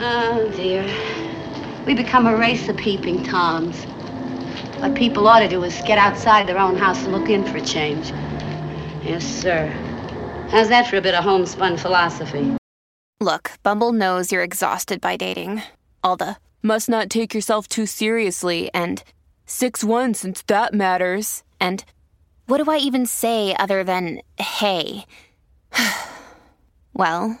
Oh, dear. We become a race of peeping Toms. What people ought to do is get outside their own house and look in for a change. Yes, sir. How's that for a bit of homespun philosophy? Look, Bumble knows you're exhausted by dating. All the must not take yourself too seriously and 6 1 since that matters. And what do I even say other than hey? well,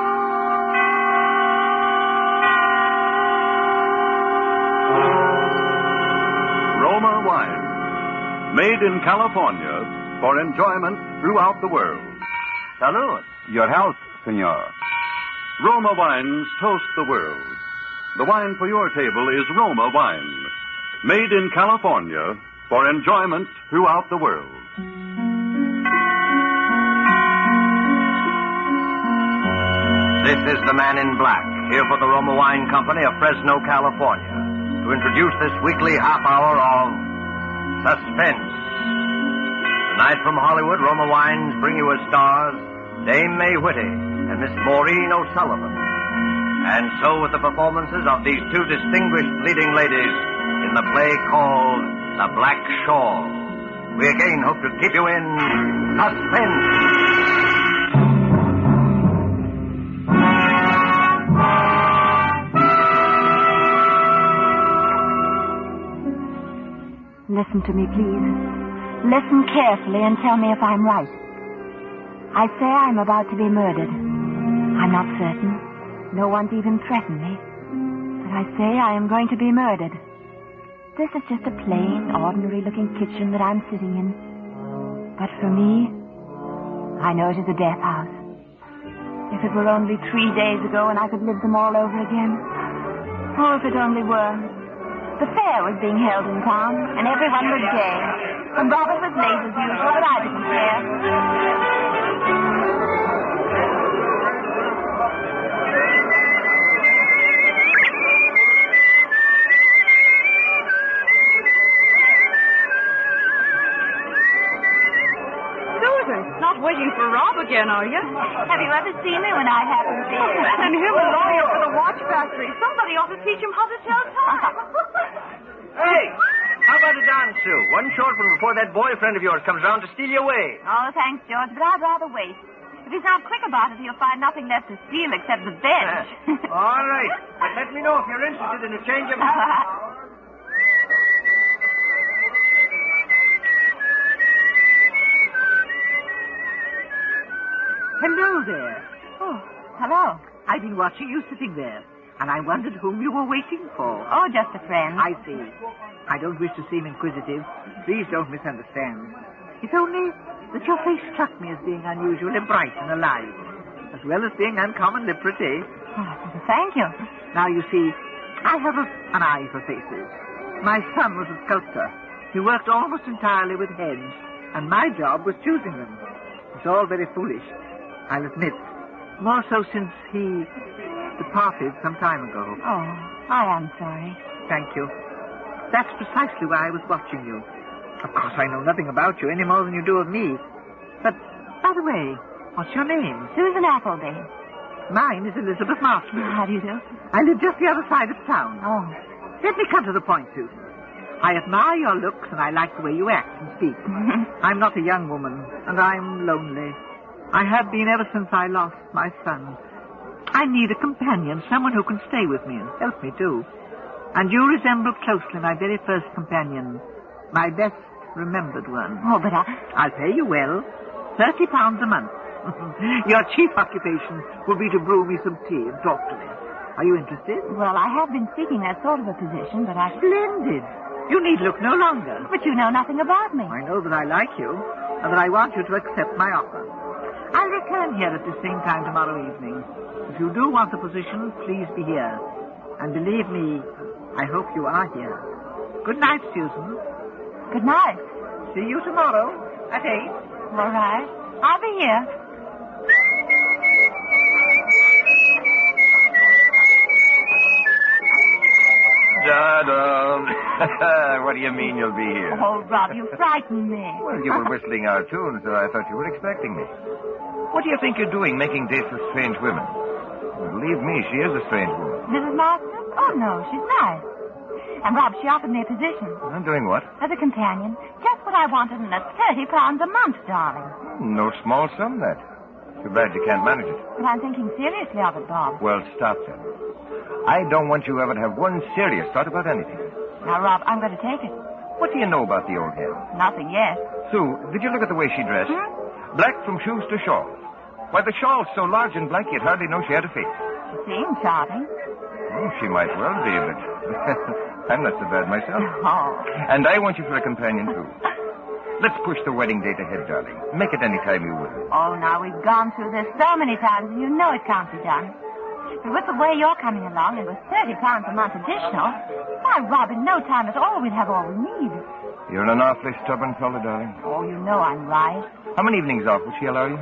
Made in California for enjoyment throughout the world. Salud. Your health, senor. Roma Wines toast the world. The wine for your table is Roma Wine, made in California for enjoyment throughout the world. This is the man in black, here for the Roma Wine Company of Fresno, California, to introduce this weekly half hour of suspense. Tonight from Hollywood, Roma Wines bring you as stars Dame May Whitty and Miss Maureen O'Sullivan. And so with the performances of these two distinguished leading ladies in the play called The Black Shawl. We again hope to keep you in suspense. Listen to me, please. Listen carefully and tell me if I'm right. I say I'm about to be murdered. I'm not certain. No one's even threatened me. But I say I am going to be murdered. This is just a plain, ordinary looking kitchen that I'm sitting in. But for me, I know it is a death house. If it were only three days ago and I could live them all over again. Oh, if it only were. The fair was being held in town, and everyone was gay. And Robert was late as usual, but I didn't care. Susan, not waiting for Rob again, are you? Have you ever seen me when I haven't been? Oh, and him a lawyer for the watch factory. Somebody ought to teach him how to tell time. Hey, how about a dance, Sue? One short one before that boyfriend of yours comes round to steal you away. Oh, thanks, George, but I'd rather wait. If he's not quick about it, he'll find nothing left to steal except the bench. All right, but let me know if you're interested in a change of... Hello there. oh, hello. I've been watching you sitting there, and I wondered whom you were waiting for. Oh, just a friend. I see. I don't wish to seem inquisitive. Please don't misunderstand. It's only that your face struck me as being unusually bright and alive, as well as being uncommonly pretty. Oh, thank you. Now, you see, I have a, an eye for faces. My son was a sculptor. He worked almost entirely with heads, and my job was choosing them. It's all very foolish, I'll admit. More so since he departed some time ago. Oh, I am sorry. Thank you. That's precisely why I was watching you. Of course, I know nothing about you any more than you do of me. But, by the way, what's your name? Susan Appleby. Mine is Elizabeth Masters. How do you do? I live just the other side of town. Oh. Let me come to the point, Susan. I admire your looks and I like the way you act and speak. I'm not a young woman, and I'm lonely. I have been ever since I lost my son. I need a companion, someone who can stay with me and help me too. And you resemble closely my very first companion, my best remembered one. Oh, but I... I'll pay you well. Thirty pounds a month. Your chief occupation will be to brew me some tea and talk to me. Are you interested? Well, I have been seeking that sort of a position, but I... Splendid. You need look no longer. But you know nothing about me. I know that I like you, and that I want you to accept my offer. I'll return here at the same time tomorrow evening. If you do want the position, please be here. And believe me, I hope you are here. Good night, Susan. Good night. See you tomorrow at 8. All right. I'll be here. Donald. what do you mean you'll be here? Oh, Rob, you frightened me. Well, you were whistling our tune, so I thought you were expecting me. What do you think you're doing, making dates with strange women? Believe me, she is a strange woman. Mrs. Masters? Oh, no, she's nice. And, Rob, she offered me a position I'm doing what? as a companion. Just what I wanted, and that's 30 pounds a month, darling. No small sum, that. Too bad you can't manage it. But I'm thinking seriously of it, Bob. Well, stop then. I don't want you ever to have one serious thought about anything. Now, Rob, I'm going to take it. What do you know about the old hen? Nothing yet. Sue, did you look at the way she dressed? Hmm? Black from shoes to shawl. Why, the shawl's so large and black you'd hardly know she had a face. She seems charming. Oh, she might well be, but I'm not so bad myself. Oh. And I want you for a companion, too. Let's push the wedding date ahead, darling. Make it any time you will. Oh, now, we've gone through this so many times, and you know it can't be done. But with the way you're coming along, and with 30 pounds a month additional, why, Rob, in no time at all, we'd have all we need. You're an awfully stubborn fellow, darling. Oh, you know I'm right. How many evenings off will she allow you?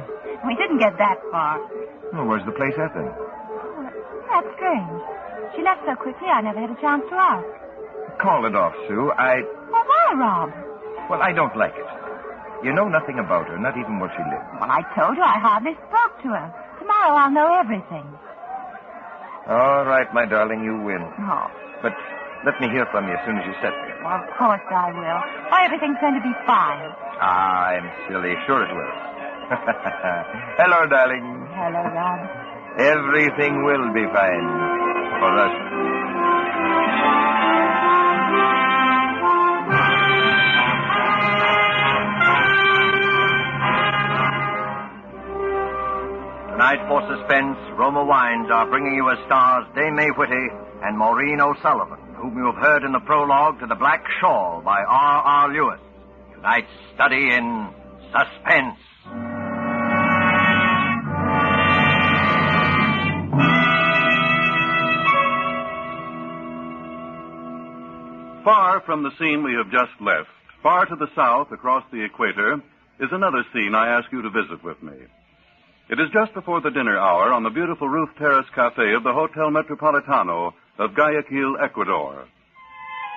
We didn't get that far. Well, where's the place at, then? That's strange. She left so quickly, I never had a chance to ask. Call it off, Sue. I... Well, why, Rob? Well, I don't like it. You know nothing about her, not even where she lives. Well, I told you I hardly spoke to her. Tomorrow I'll know everything. All right, my darling, you win. Oh, But let me hear from you as soon as you set there. well, of course I will. Why, everything's going to be fine. Ah, I'm silly. Sure it will. Hello, darling. Hello, Rob. Everything will be fine for us. Tonight for Suspense, Roma Wines are bringing you as stars Dame Whitty and Maureen O'Sullivan, whom you have heard in the prologue to The Black Shawl by R. R. Lewis. Tonight's study in suspense. Far from the scene we have just left, far to the south across the equator, is another scene I ask you to visit with me. It is just before the dinner hour on the beautiful roof terrace cafe of the Hotel Metropolitano of Guayaquil, Ecuador.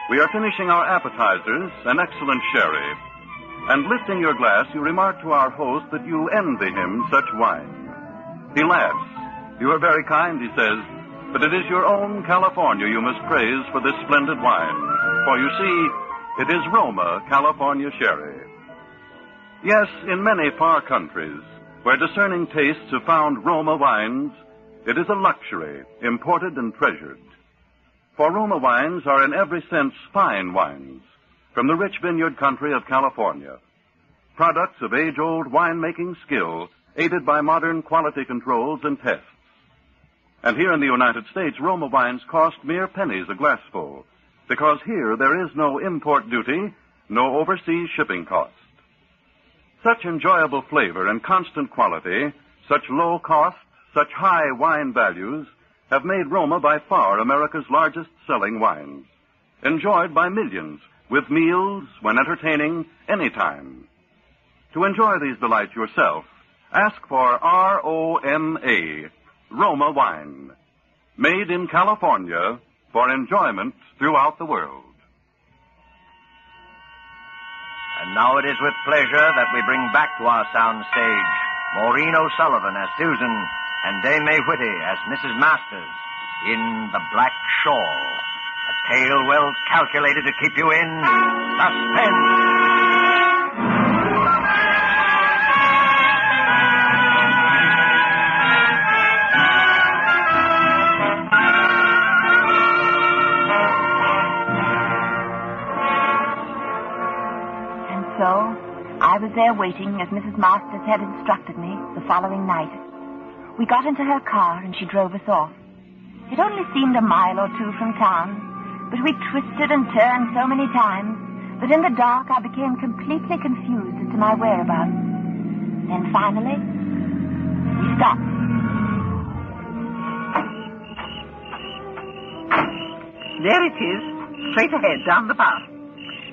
We are finishing our appetizers, an excellent sherry. And lifting your glass, you remark to our host that you envy him such wine. He laughs. You are very kind, he says, but it is your own California you must praise for this splendid wine. For you see, it is Roma California Sherry. Yes, in many far countries, where discerning tastes have found Roma wines, it is a luxury, imported and treasured. For Roma wines are in every sense fine wines, from the rich vineyard country of California. Products of age-old winemaking skill, aided by modern quality controls and tests. And here in the United States, Roma wines cost mere pennies a glassful, because here there is no import duty, no overseas shipping cost. Such enjoyable flavor and constant quality, such low cost, such high wine values, have made Roma by far America's largest selling wines. Enjoyed by millions, with meals, when entertaining, anytime. To enjoy these delights yourself, ask for R-O-M-A, Roma wine. Made in California for enjoyment throughout the world. And now it is with pleasure that we bring back to our sound stage Maureen O'Sullivan as Susan and Dame May Whitty as Mrs. Masters in The Black Shawl. A tale well calculated to keep you in suspense. So, I was there waiting as Mrs. Masters had instructed me the following night. We got into her car and she drove us off. It only seemed a mile or two from town, but we twisted and turned so many times that in the dark I became completely confused as to my whereabouts. Then finally, we stopped. There it is, straight ahead, down the path.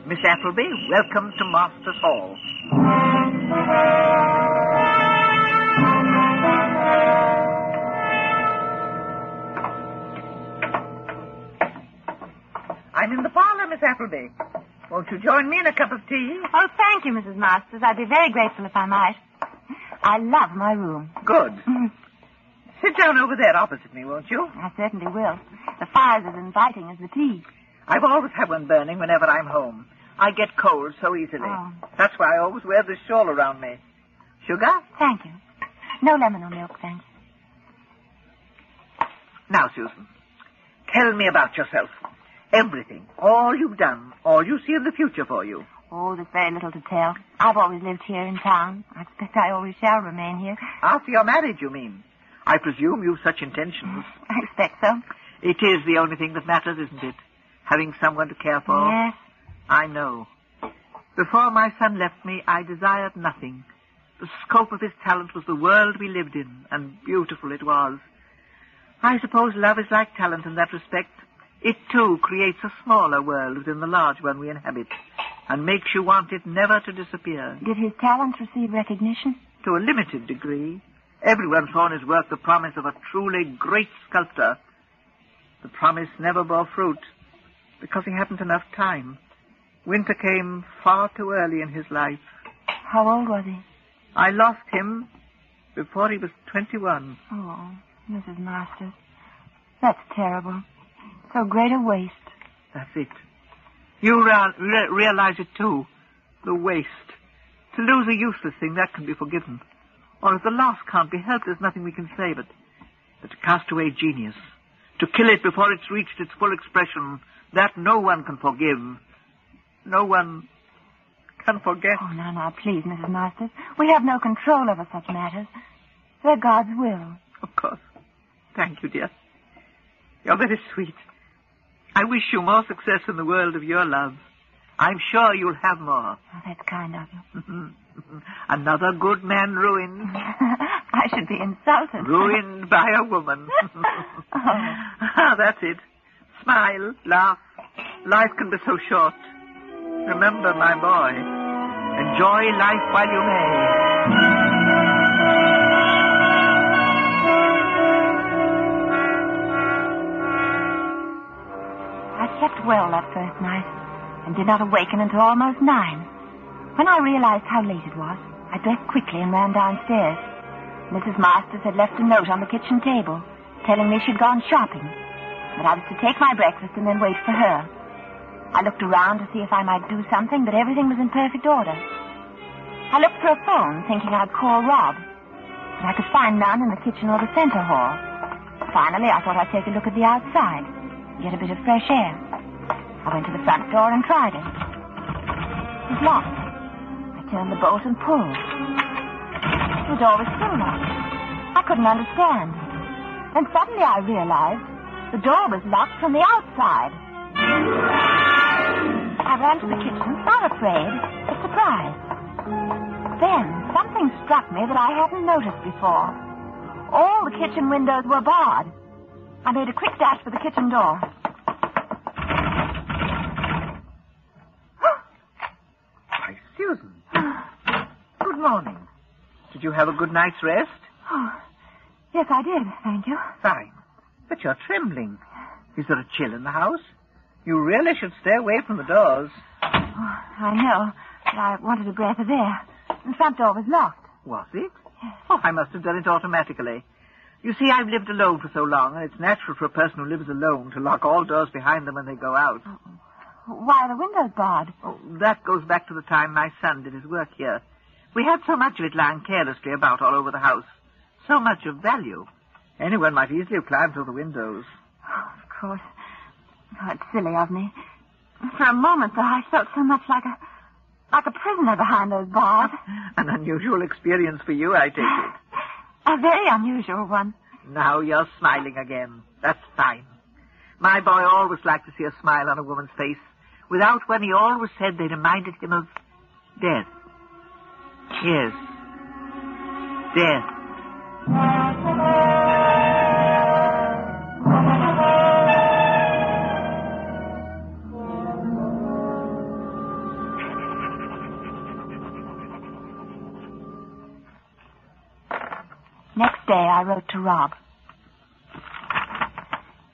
Miss Appleby, welcome to Masters Hall. I'm in the parlor, Miss Appleby. Won't you join me in a cup of tea? Oh, thank you, Mrs. Masters. I'd be very grateful if I might. I love my room. Good. Hmm. Sit down over there opposite me, won't you? I certainly will. The fire's as inviting as the tea. I've always had one burning whenever I'm home. I get cold so easily. Oh. That's why I always wear this shawl around me. Sugar? Thank you. No lemon or milk, thanks. Now, Susan, tell me about yourself. Everything. All you've done. All you see in the future for you. Oh, there's very little to tell. I've always lived here in town. I expect I always shall remain here. After you're married, you mean? I presume you've such intentions. I expect so. It is the only thing that matters, isn't it? Having someone to care for. Yes. I know. Before my son left me, I desired nothing. The scope of his talent was the world we lived in, and beautiful it was. I suppose love is like talent in that respect. It, too, creates a smaller world within the large one we inhabit, and makes you want it never to disappear. Did his talents receive recognition? To a limited degree. Everyone saw in his work the promise of a truly great sculptor. The promise never bore fruit, because he hadn't enough time. Winter came far too early in his life. How old was he? I lost him before he was 21. Oh, Mrs. Masters. That's terrible. So great a waste. That's it. You rea- re- realize it too. The waste. To lose a useless thing, that can be forgiven. Or if the loss can't be helped, there's nothing we can say but, but to cast away genius. To kill it before it's reached its full expression, that no one can forgive. No one can forget. Oh, now, now, please, Mrs. Masters. We have no control over such matters. They're God's will. Of course. Thank you, dear. You're very sweet. I wish you more success in the world of your love. I'm sure you'll have more. Oh, that's kind of you. Another good man ruined. I should be insulted. Ruined by a woman. ah, that's it. Smile, laugh. Life can be so short. Remember, my boy, enjoy life while you may. I slept well that first night and did not awaken until almost nine. When I realized how late it was, I dressed quickly and ran downstairs. Mrs. Masters had left a note on the kitchen table telling me she'd gone shopping, that I was to take my breakfast and then wait for her. I looked around to see if I might do something, but everything was in perfect order. I looked for a phone, thinking I'd call Rob, but I could find none in the kitchen or the center hall. Finally, I thought I'd take a look at the outside, get a bit of fresh air. I went to the front door and tried it. It was locked. I turned the bolt and pulled. The door was still locked. I couldn't understand. Then suddenly I realized the door was locked from the outside. I ran to the kitchen, not afraid, but surprised. Then something struck me that I hadn't noticed before. All the kitchen windows were barred. I made a quick dash for the kitchen door. Why, Susan. Good morning. Did you have a good night's rest? Oh, yes, I did, thank you. Fine. But you're trembling. Is there a chill in the house? You really should stay away from the doors. Oh, I know, but I wanted a breath of air. The front door was locked. Was it? Oh, I must have done it automatically. You see, I've lived alone for so long, and it's natural for a person who lives alone to lock all doors behind them when they go out. Oh, why are the windows barred? Oh, that goes back to the time my son did his work here. We had so much of it lying carelessly about all over the house. So much of value. Anyone might easily have climbed through the windows. Oh, of course. Oh, it's silly of me. For a moment, though, I felt so much like a like a prisoner behind those bars. An unusual experience for you, I take it. A very unusual one. Now you're smiling again. That's fine. My boy always liked to see a smile on a woman's face. Without one, he always said they reminded him of death. Yes. Death. Day, I wrote to Rob.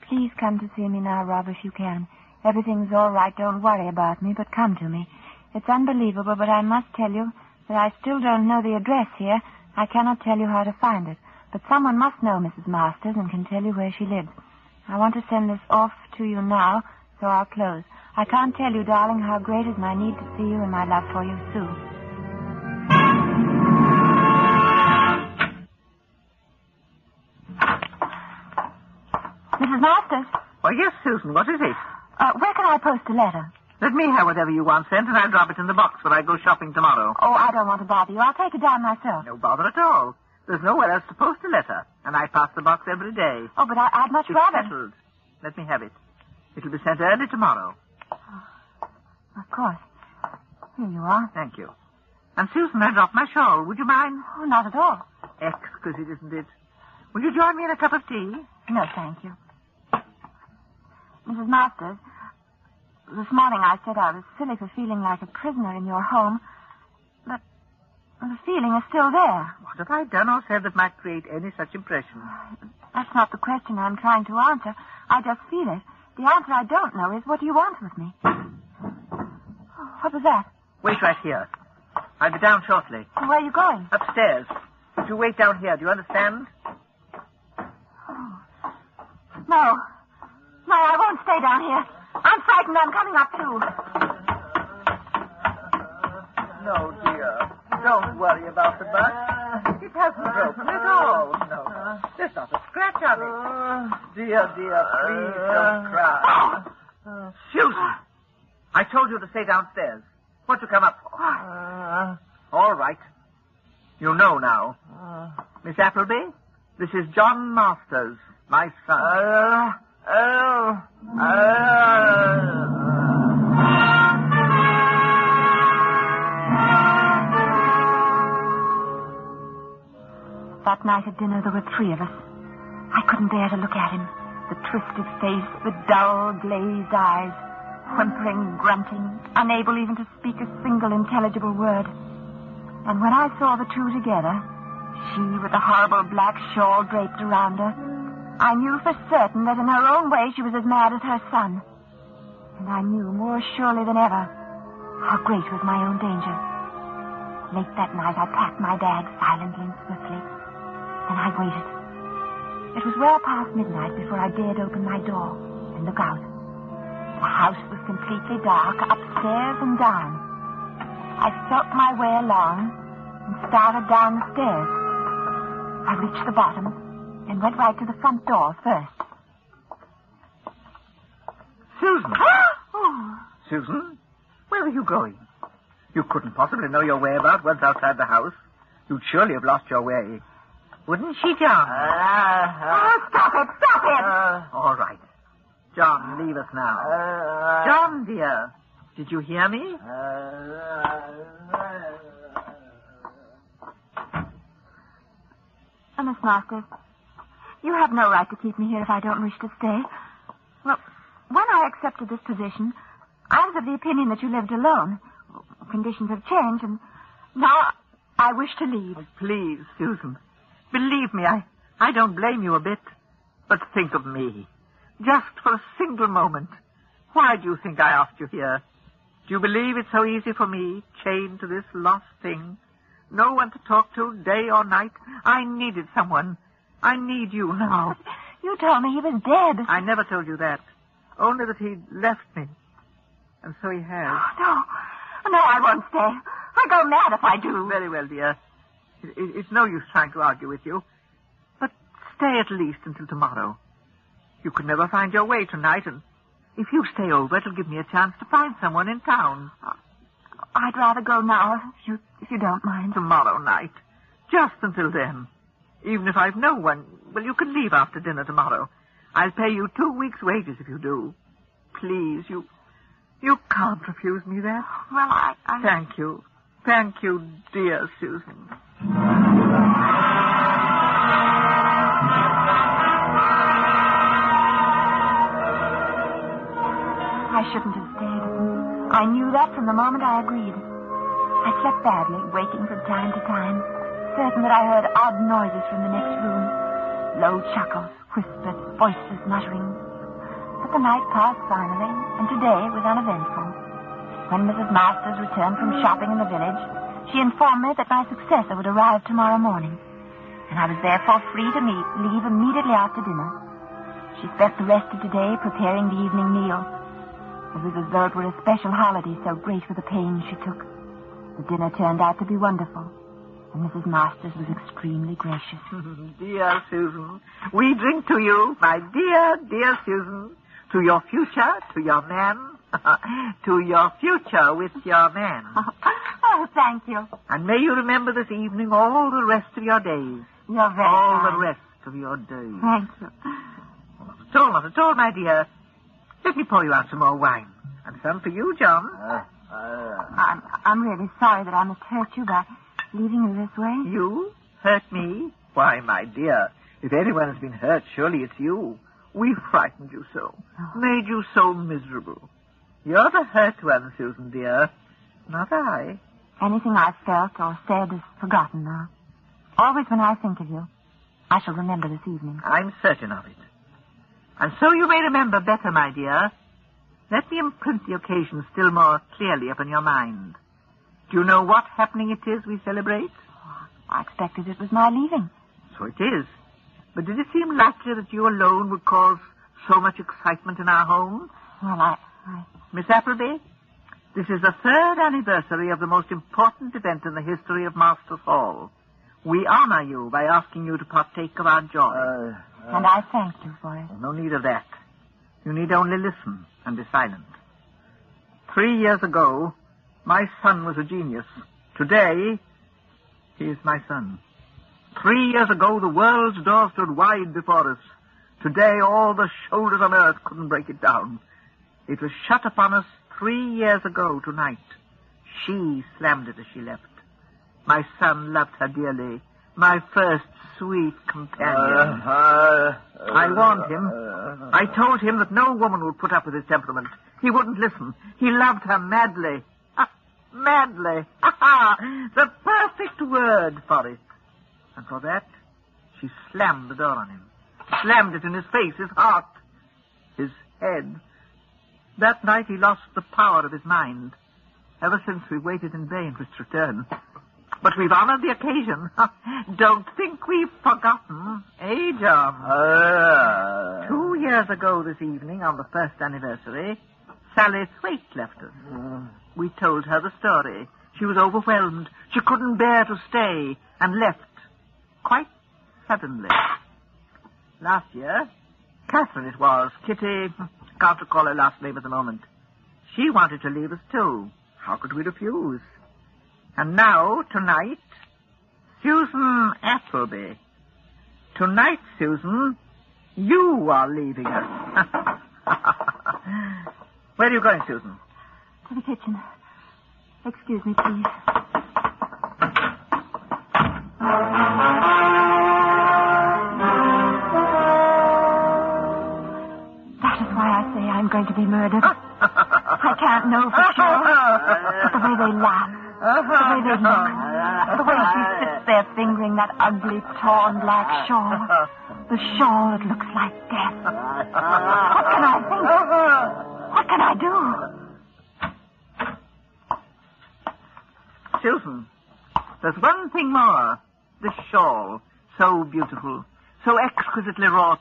Please come to see me now, Rob, if you can. Everything's all right. Don't worry about me, but come to me. It's unbelievable, but I must tell you that I still don't know the address here. I cannot tell you how to find it. But someone must know Mrs. Masters and can tell you where she lives. I want to send this off to you now, so I'll close. I can't tell you, darling, how great is my need to see you and my love for you, Sue. Masters, Oh, yes, Susan, what is it? uh, where can I post a letter? Let me have whatever you want sent, and I'll drop it in the box when I go shopping tomorrow. Oh, I don't want to bother you. I'll take it down myself. No bother at all. There's nowhere else to post a letter, and I pass the box every day. Oh, but I, I'd much It's rather. settled. Let me have it. It'll be sent early tomorrow. Of course. Here you are. Thank you. And Susan, I dropped my shawl. Would you mind? Oh, not at all. Exquisite, isn't it? Will you join me in a cup of tea? No, thank you. Mrs. Masters, this morning I said I was silly for feeling like a prisoner in your home, but the feeling is still there. What have I done or said that might create any such impression? That's not the question I'm trying to answer. I just feel it. The answer I don't know is what do you want with me? What was that? Wait right here. I'll be down shortly. Where are you going? Upstairs. But you wait down here. Do you understand? No. No, I won't stay down here. I'm frightened. I'm coming up too. No, dear. Don't worry about the bus. It hasn't broken at all. No. There's not a scratch on it. Dear, dear, please don't cry. Susan! I told you to stay downstairs. What you come up for? All right. You know now. Uh. Miss Appleby, this is John Masters, my son. Uh. Oh, uh, that night at dinner, there were three of us. I couldn't bear to look at him. The twisted face, the dull, glazed eyes, whimpering, grunting, unable even to speak a single intelligible word. And when I saw the two together, she with the horrible black shawl draped around her, I knew for certain that in her own way she was as mad as her son. And I knew more surely than ever how great was my own danger. Late that night, I packed my bag silently and swiftly. Then I waited. It was well past midnight before I dared open my door and look out. The house was completely dark, upstairs and down. I felt my way along and started down the stairs. I reached the bottom and went right to the front door first. Susan! oh, Susan, where are you going? You couldn't possibly know your way about once outside the house. You'd surely have lost your way. Wouldn't she, John? oh, stop it! Stop it! All right. John, leave us now. John, dear, did you hear me? Uh, Miss Masters, you have no right to keep me here if I don't wish to stay. Well, when I accepted this position, I was of the opinion that you lived alone. Conditions have changed, and now I wish to leave. Oh, please, Susan. Believe me, I, I don't blame you a bit. But think of me. Just for a single moment. Why do you think I asked you here? Do you believe it's so easy for me, chained to this lost thing? No one to talk to day or night. I needed someone. I need you now. You told me he was dead. I never told you that. Only that he left me. And so he has. Oh, no, no, I won't stay. I go mad if I do. Very well, dear. It, it- it's no use trying to argue with you. But stay at least until tomorrow. You could never find your way tonight, and if you stay over, it'll give me a chance to find someone in town. I'd rather go now, if you, if you don't mind. Tomorrow night. Just until then. Even if I've no one, well, you can leave after dinner tomorrow. I'll pay you two weeks' wages if you do. Please, you, you can't refuse me that. Well, I, I... Thank you. Thank you, dear Susan. I shouldn't have stayed. I knew that from the moment I agreed. I slept badly, waking from time to time. Certain that I heard odd noises from the next room. Low chuckles, whispered, voices muttering. But the night passed finally, and today was uneventful. When Mrs. Masters returned from shopping in the village, she informed me that my successor would arrive tomorrow morning, and I was therefore free to meet, leave immediately after dinner. She spent the rest of the day preparing the evening meal. It was as though it were a special holiday, so great were the pains she took. The dinner turned out to be wonderful, and Mrs. Masters was extremely gracious. dear Susan, we drink to you, my dear, dear Susan, to your future, to your man, to your future with your man. oh, thank you. And may you remember this evening all the rest of your days. You're very all kind. the rest of your days. Thank you. Not at all, not at all, my dear. Let me pour you out some more wine. And some for you, John. Uh, uh, I'm, I'm really sorry that I must hurt you by leaving you this way. You? Hurt me? Why, my dear, if anyone has been hurt, surely it's you. We frightened you so, oh. made you so miserable. You're the hurt one, Susan dear, not I. Anything I've felt or said is forgotten now. Always when I think of you, I shall remember this evening. I'm certain of it. And so you may remember better, my dear. Let me imprint the occasion still more clearly upon your mind. Do you know what happening it is we celebrate? I expected it was my leaving. So it is. But did it seem likely that you alone would cause so much excitement in our home? Well, I, I, Miss Appleby, this is the third anniversary of the most important event in the history of Masters Hall. We honor you by asking you to partake of our joy. uh, and I thank you for it. No need of that. You need only listen and be silent. Three years ago, my son was a genius. Today, he is my son. Three years ago, the world's door stood wide before us. Today, all the shoulders on earth couldn't break it down. It was shut upon us three years ago tonight. She slammed it as she left. My son loved her dearly. My first sweet companion. uh, I warned him. I told him that no woman would put up with his temperament. He wouldn't listen. He loved her madly. Madly, the perfect word for it. And for that, she slammed the door on him. Slammed it in his face, his heart, his head. That night he lost the power of his mind. Ever since we waited in vain for its return. But we've honored the occasion. Don't think we've forgotten. Eh, John? uh, Two years ago this evening, on the first anniversary, Sally Thwaite left us. We told her the story. She was overwhelmed. She couldn't bear to stay and left quite suddenly. Last year, Catherine it was, Kitty, can't recall her last name at the moment. She wanted to leave us too. How could we refuse? And now, tonight, Susan Appleby. Tonight, Susan, you are leaving us. Where are you going, Susan? To the kitchen. Excuse me, please. That is why I say I'm going to be murdered. I can't know for sure. But the way they laugh, the way they look, the way she sits there fingering that ugly, torn black shawl. The shawl that looks like death. What can I think? What can I do? Susan, there's one thing more. This shawl, so beautiful, so exquisitely wrought.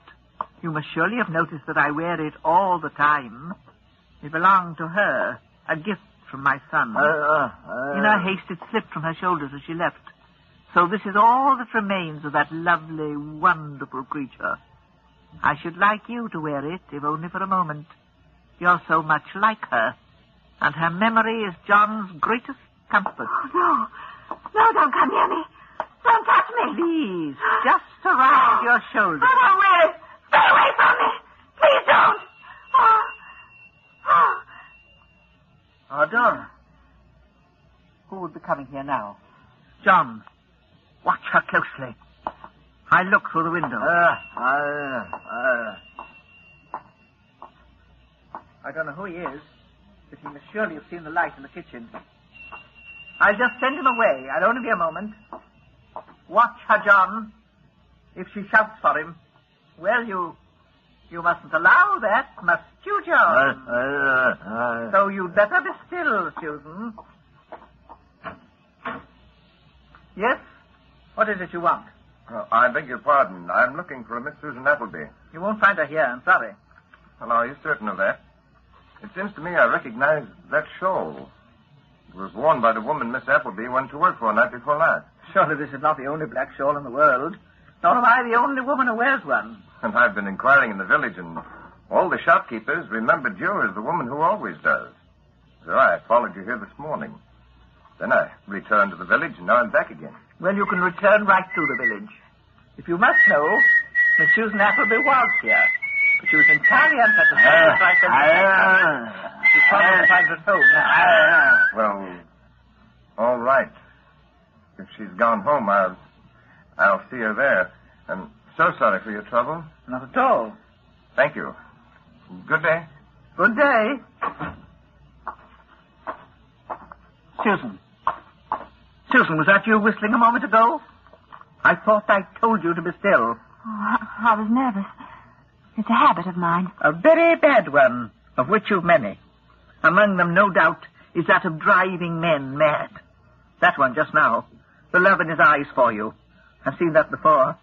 You must surely have noticed that I wear it all the time. It belonged to her, a gift from my son. uh, In her haste, it slipped from her shoulders as she left. So this is all that remains of that lovely, wonderful creature. I should like you to wear it, if only for a moment. You're so much like her, and her memory is John's greatest comfort. No. No, don't come near me. Don't touch me. Please, just around your shoulders. I won't. Stay away from me. Please don't. Oh. Oh. Ardor. Who would be coming here now? John, watch her closely. I look through the window. uh, uh, uh, I don't know who he is, but he must surely have seen the light in the kitchen. I'll just send him away. I'll only be a moment. Watch her, John. If she shouts for him, well, you you mustn't allow that, must you, John? Uh, uh, uh, So you'd better be still, Susan. Yes? What is it you want? oh, I beg your pardon. I'm looking for a Miss Susan Appleby. You won't find her here, I'm sorry. Well, are you certain of that? It seems to me I recognize that shawl. It was worn by the woman Miss Appleby went to work for night before last. Surely this is not the only black shawl in the world. Nor am I the only woman who wears one. And I've been inquiring in the village, and all the shopkeepers remembered you as the woman who always does. So I followed you here this morning. Then I returned to the village, and now I'm back again. Well, you can return right through the village. If you must know, Miss Susan Appleby was here. But she was entirely unsatisfied with life and She's probably finds at home now. Well, all right. If she's gone home, I'll, I'll see her there. I'm so sorry for your trouble. Not at all. Thank you. Good day. Good day. Susan. Susan, was that you whistling a moment ago? I thought I told you to be still. Oh, I, I was nervous. It's a habit of mine. A very bad one, of which you've many. Among them, no doubt, is that of driving men mad. That one just now. The love in his eyes for you. I've seen that before.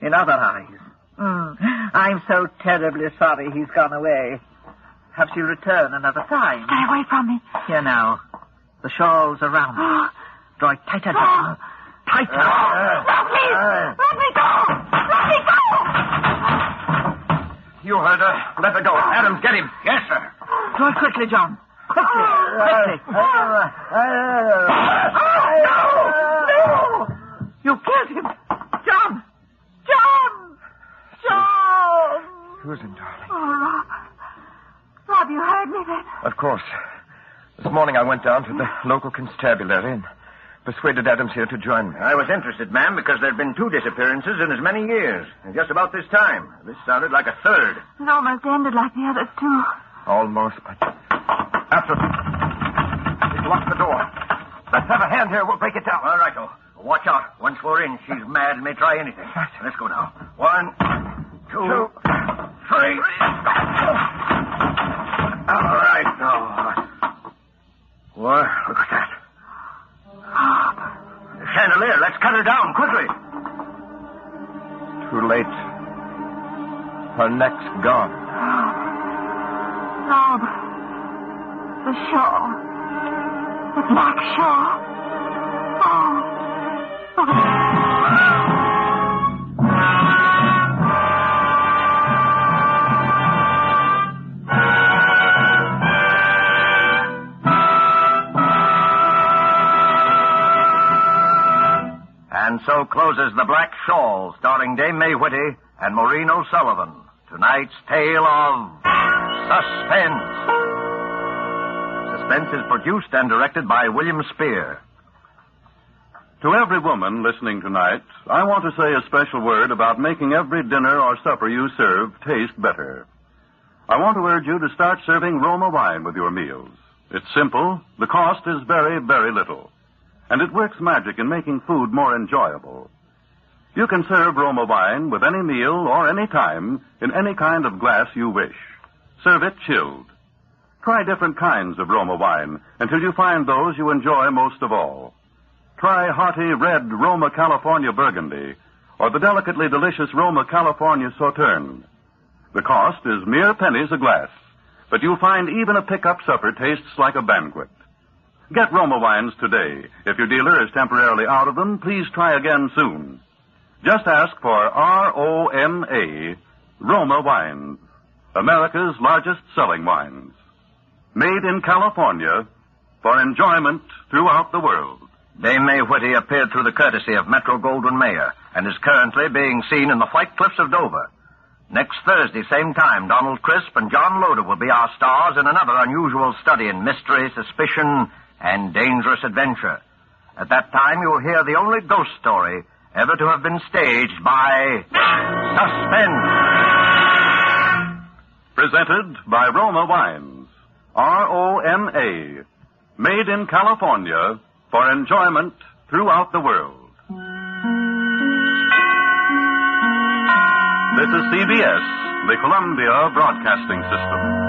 In other eyes. Mm. I'm so terribly sorry he's gone away. Perhaps he'll return another time. Stay away from me. Here now. The shawl's around me. Draw it tighter, John. Tighter. Let me! Let me go! You heard her. Let her go. Adams, get him. Yes, sir. Draw it quickly, John. Quickly. Quickly. Oh, no! No! You killed him. John! John! John! Susan, darling. Oh, Rob. Rob, you heard me then? Of course. This morning I went down to the local constabulary and persuaded Adams here to join me. I was interested, ma'am, because there'd been two disappearances in as many years. And just about this time. This sounded like a third. It almost ended like the others, too. Almost, but after he's locked the door. Let's have a hand here. We'll break it down. All right, oh. Watch out. Once we're in, she's mad and may try anything. Let's go now. One, two, three. All Whitty and Maureen O'Sullivan. Tonight's tale of suspense. Suspense is produced and directed by William Spier. To every woman listening tonight, I want to say a special word about making every dinner or supper you serve taste better. I want to urge you to start serving Roma wine with your meals. It's simple, the cost is very, very little, and it works magic in making food more enjoyable. You can serve Roma wine with any meal or any time in any kind of glass you wish. Serve it chilled. Try different kinds of Roma wine until you find those you enjoy most of all. Try hearty red Roma California Burgundy or the delicately delicious Roma California Sauterne. The cost is mere pennies a glass, but you'll find even a pickup supper tastes like a banquet. Get Roma wines today. If your dealer is temporarily out of them, please try again soon. Just ask for R-O-M-A, Roma Wines, America's largest selling wines. Made in California for enjoyment throughout the world. Dame May Whitty appeared through the courtesy of Metro Goldwyn Mayer and is currently being seen in the White Cliffs of Dover. Next Thursday, same time, Donald Crisp and John Loder will be our stars in another unusual study in mystery, suspicion, and dangerous adventure. At that time, you'll hear the only ghost story ever to have been staged by Suspense. Presented by Roma Wines. R O M A. Made in California for enjoyment throughout the world. This is CBS, the Columbia Broadcasting System.